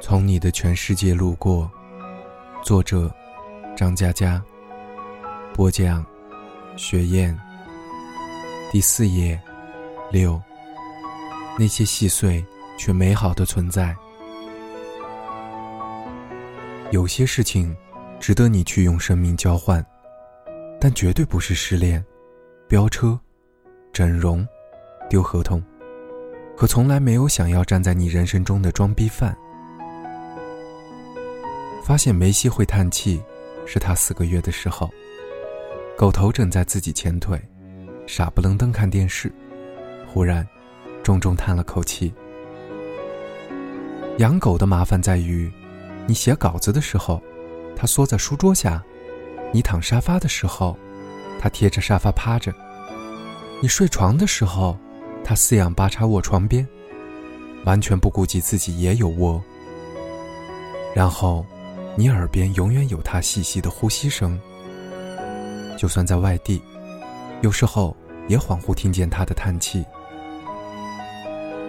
从你的全世界路过，作者张嘉佳。播讲雪雁。第四页六。那些细碎却美好的存在。有些事情值得你去用生命交换，但绝对不是失恋、飙车、整容、丢合同，和从来没有想要站在你人生中的装逼犯。发现梅西会叹气，是他四个月的时候。狗头枕在自己前腿，傻不愣登看电视，忽然，重重叹了口气。养狗的麻烦在于，你写稿子的时候，它缩在书桌下；你躺沙发的时候，它贴着沙发趴着；你睡床的时候，它四仰八叉卧床边，完全不顾及自己也有窝。然后。你耳边永远有他细细的呼吸声，就算在外地，有时候也恍惚听见他的叹气。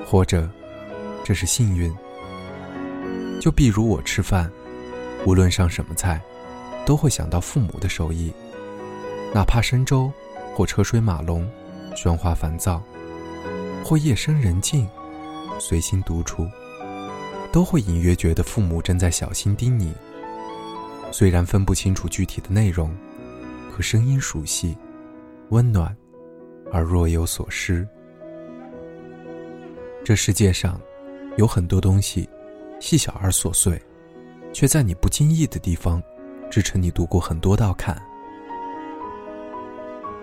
或者，这是幸运。就比如我吃饭，无论上什么菜，都会想到父母的手艺，哪怕深粥或车水马龙、喧哗烦躁，或夜深人静、随心独处，都会隐约觉得父母正在小心叮咛。虽然分不清楚具体的内容，可声音熟悉、温暖，而若有所失。这世界上，有很多东西，细小而琐碎，却在你不经意的地方，支撑你度过很多道坎。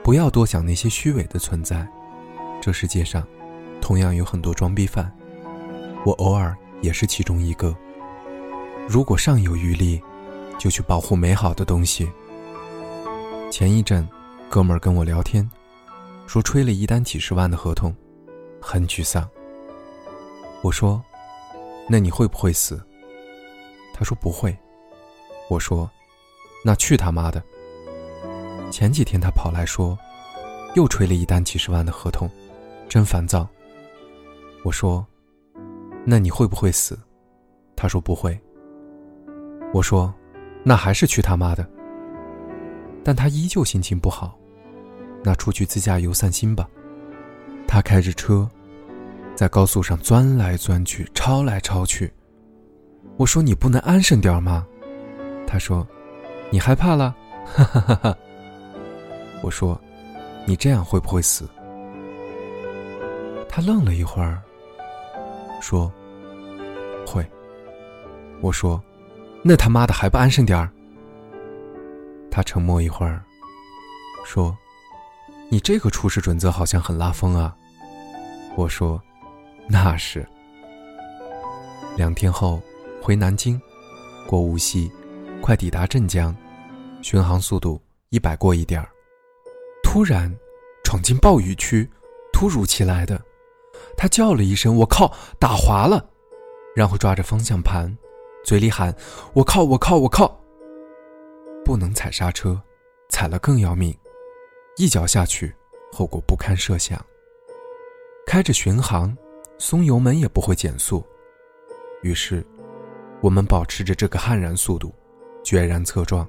不要多想那些虚伪的存在，这世界上，同样有很多装逼犯，我偶尔也是其中一个。如果尚有余力。就去保护美好的东西。前一阵，哥们儿跟我聊天，说吹了一单几十万的合同，很沮丧。我说：“那你会不会死？”他说：“不会。”我说：“那去他妈的！”前几天他跑来说，又吹了一单几十万的合同，真烦躁。我说：“那你会不会死？”他说：“不会。”我说。那还是去他妈的！但他依旧心情不好，那出去自驾游散心吧。他开着车，在高速上钻来钻去，超来超去。我说：“你不能安生点吗？”他说：“你害怕了？”哈哈哈哈。我说：“你这样会不会死？”他愣了一会儿，说：“会。”我说。那他妈的还不安生点儿？他沉默一会儿，说：“你这个处事准则好像很拉风啊。”我说：“那是。”两天后回南京，过无锡，快抵达镇江，巡航速度一百过一点儿，突然闯进暴雨区，突如其来的，他叫了一声：“我靠，打滑了！”然后抓着方向盘。嘴里喊：“我靠！我靠！我靠！”不能踩刹车，踩了更要命，一脚下去，后果不堪设想。开着巡航，松油门也不会减速，于是，我们保持着这个悍然速度，决然侧撞。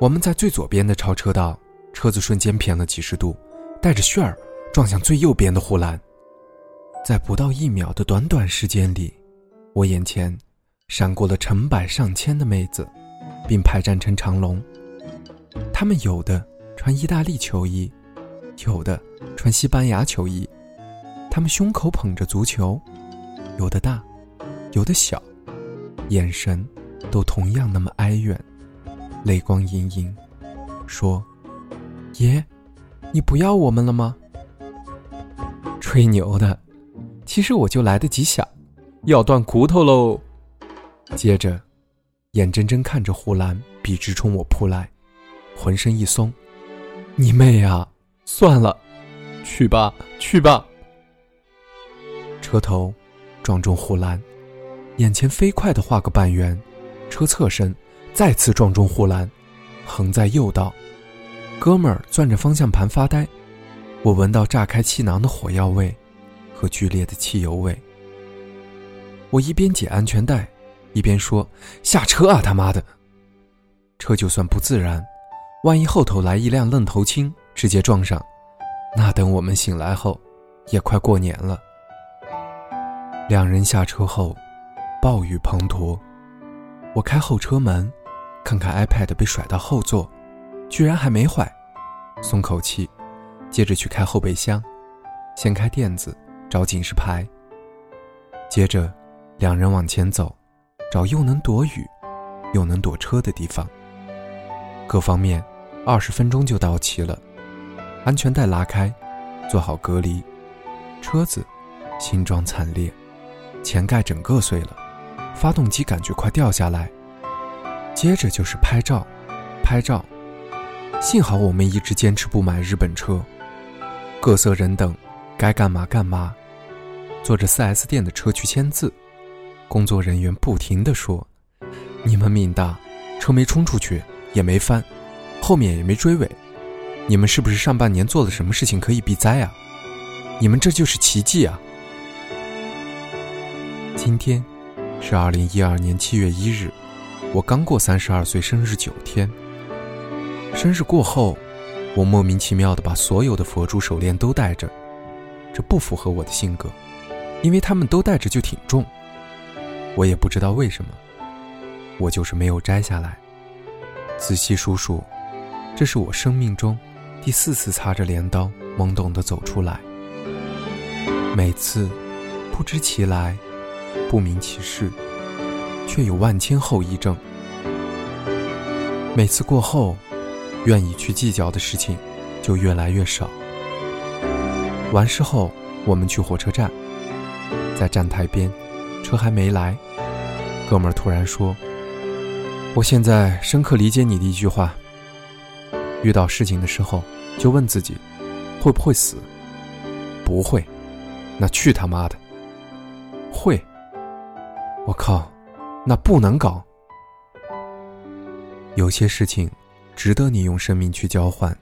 我们在最左边的超车道，车子瞬间偏了几十度，带着旋儿撞向最右边的护栏。在不到一秒的短短时间里，我眼前。闪过了成百上千的妹子，并排站成长龙。她们有的穿意大利球衣，有的穿西班牙球衣。她们胸口捧着足球，有的大，有的小，眼神都同样那么哀怨，泪光盈盈，说：“爷，你不要我们了吗？”吹牛的，其实我就来得及想，要断骨头喽。接着，眼睁睁看着护栏笔直冲我扑来，浑身一松，你妹呀！算了，去吧，去吧。车头撞中护栏，眼前飞快的画个半圆，车侧身再次撞中护栏，横在右道。哥们儿攥着方向盘发呆，我闻到炸开气囊的火药味和剧烈的汽油味。我一边解安全带，一边说：“下车啊，他妈的！”车就算不自然，万一后头来一辆愣头青直接撞上，那等我们醒来后，也快过年了。两人下车后，暴雨滂沱。我开后车门，看看 iPad 被甩到后座，居然还没坏，松口气。接着去开后备箱，掀开垫子找警示牌。接着，两人往前走，找又能躲雨，又能躲车的地方。各方面，二十分钟就到齐了。安全带拉开，做好隔离。车子，形状惨烈，前盖整个碎了，发动机感觉快掉下来。接着就是拍照，拍照。幸好我们一直坚持不买日本车。各色人等，该干嘛干嘛。坐着 4S 店的车去签字，工作人员不停地说：“你们命大，车没冲出去，也没翻，后面也没追尾。你们是不是上半年做了什么事情可以避灾啊？你们这就是奇迹啊！”今天是2012年7月1日，我刚过32岁生日九天。生日过后。我莫名其妙的把所有的佛珠手链都戴着，这不符合我的性格，因为他们都戴着就挺重。我也不知道为什么，我就是没有摘下来。仔细数数，这是我生命中第四次擦着镰刀懵懂的走出来。每次不知其来，不明其事，却有万千后遗症。每次过后。愿意去计较的事情，就越来越少。完事后，我们去火车站，在站台边，车还没来，哥们儿突然说：“我现在深刻理解你的一句话。遇到事情的时候，就问自己，会不会死？不会，那去他妈的！会，我靠，那不能搞。有些事情。”值得你用生命去交换，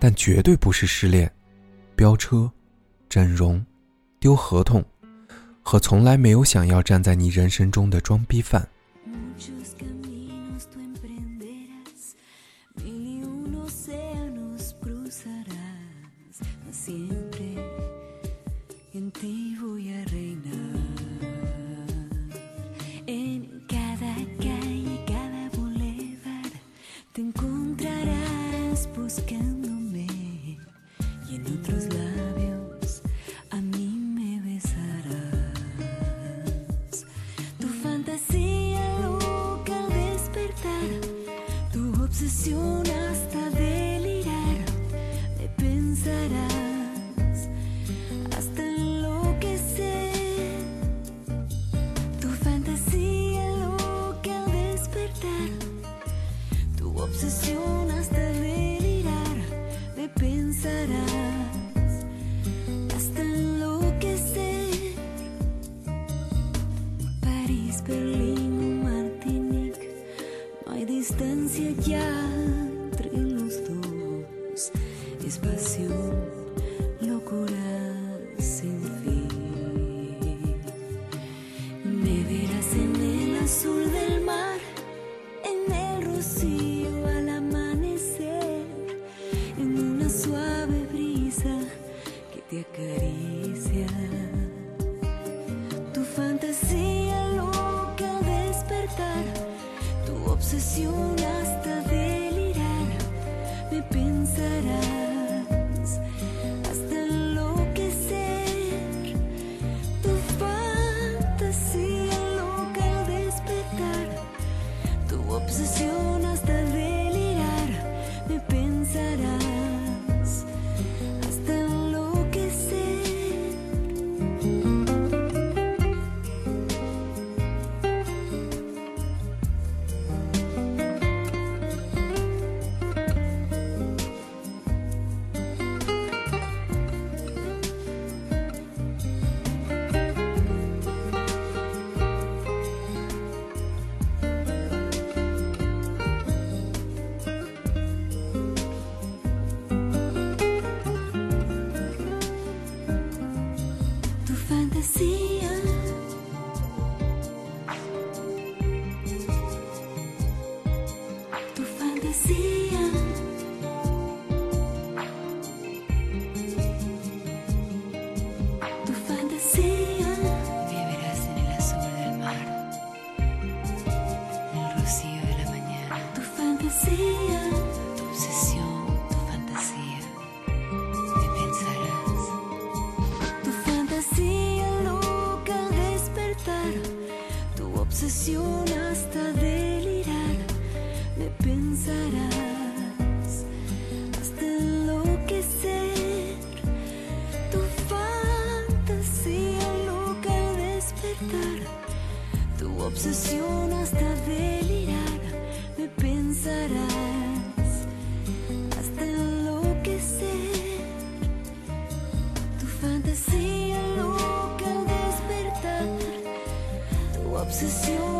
但绝对不是失恋、飙车、整容、丢合同和从来没有想要站在你人生中的装逼犯。satisfacción, locura sin fin. Me verás en el azul del mar, en el rocío al amanecer, en una suave brisa que te acaricia. Tu fantasía loca al despertar, tu obsesión. Pensarás hasta enloquecer. Tu fantasía loca al despertar, tu obsesión hasta delirar, me pensarás hasta enloquecer. Tu fantasía loca al despertar, tu obsesión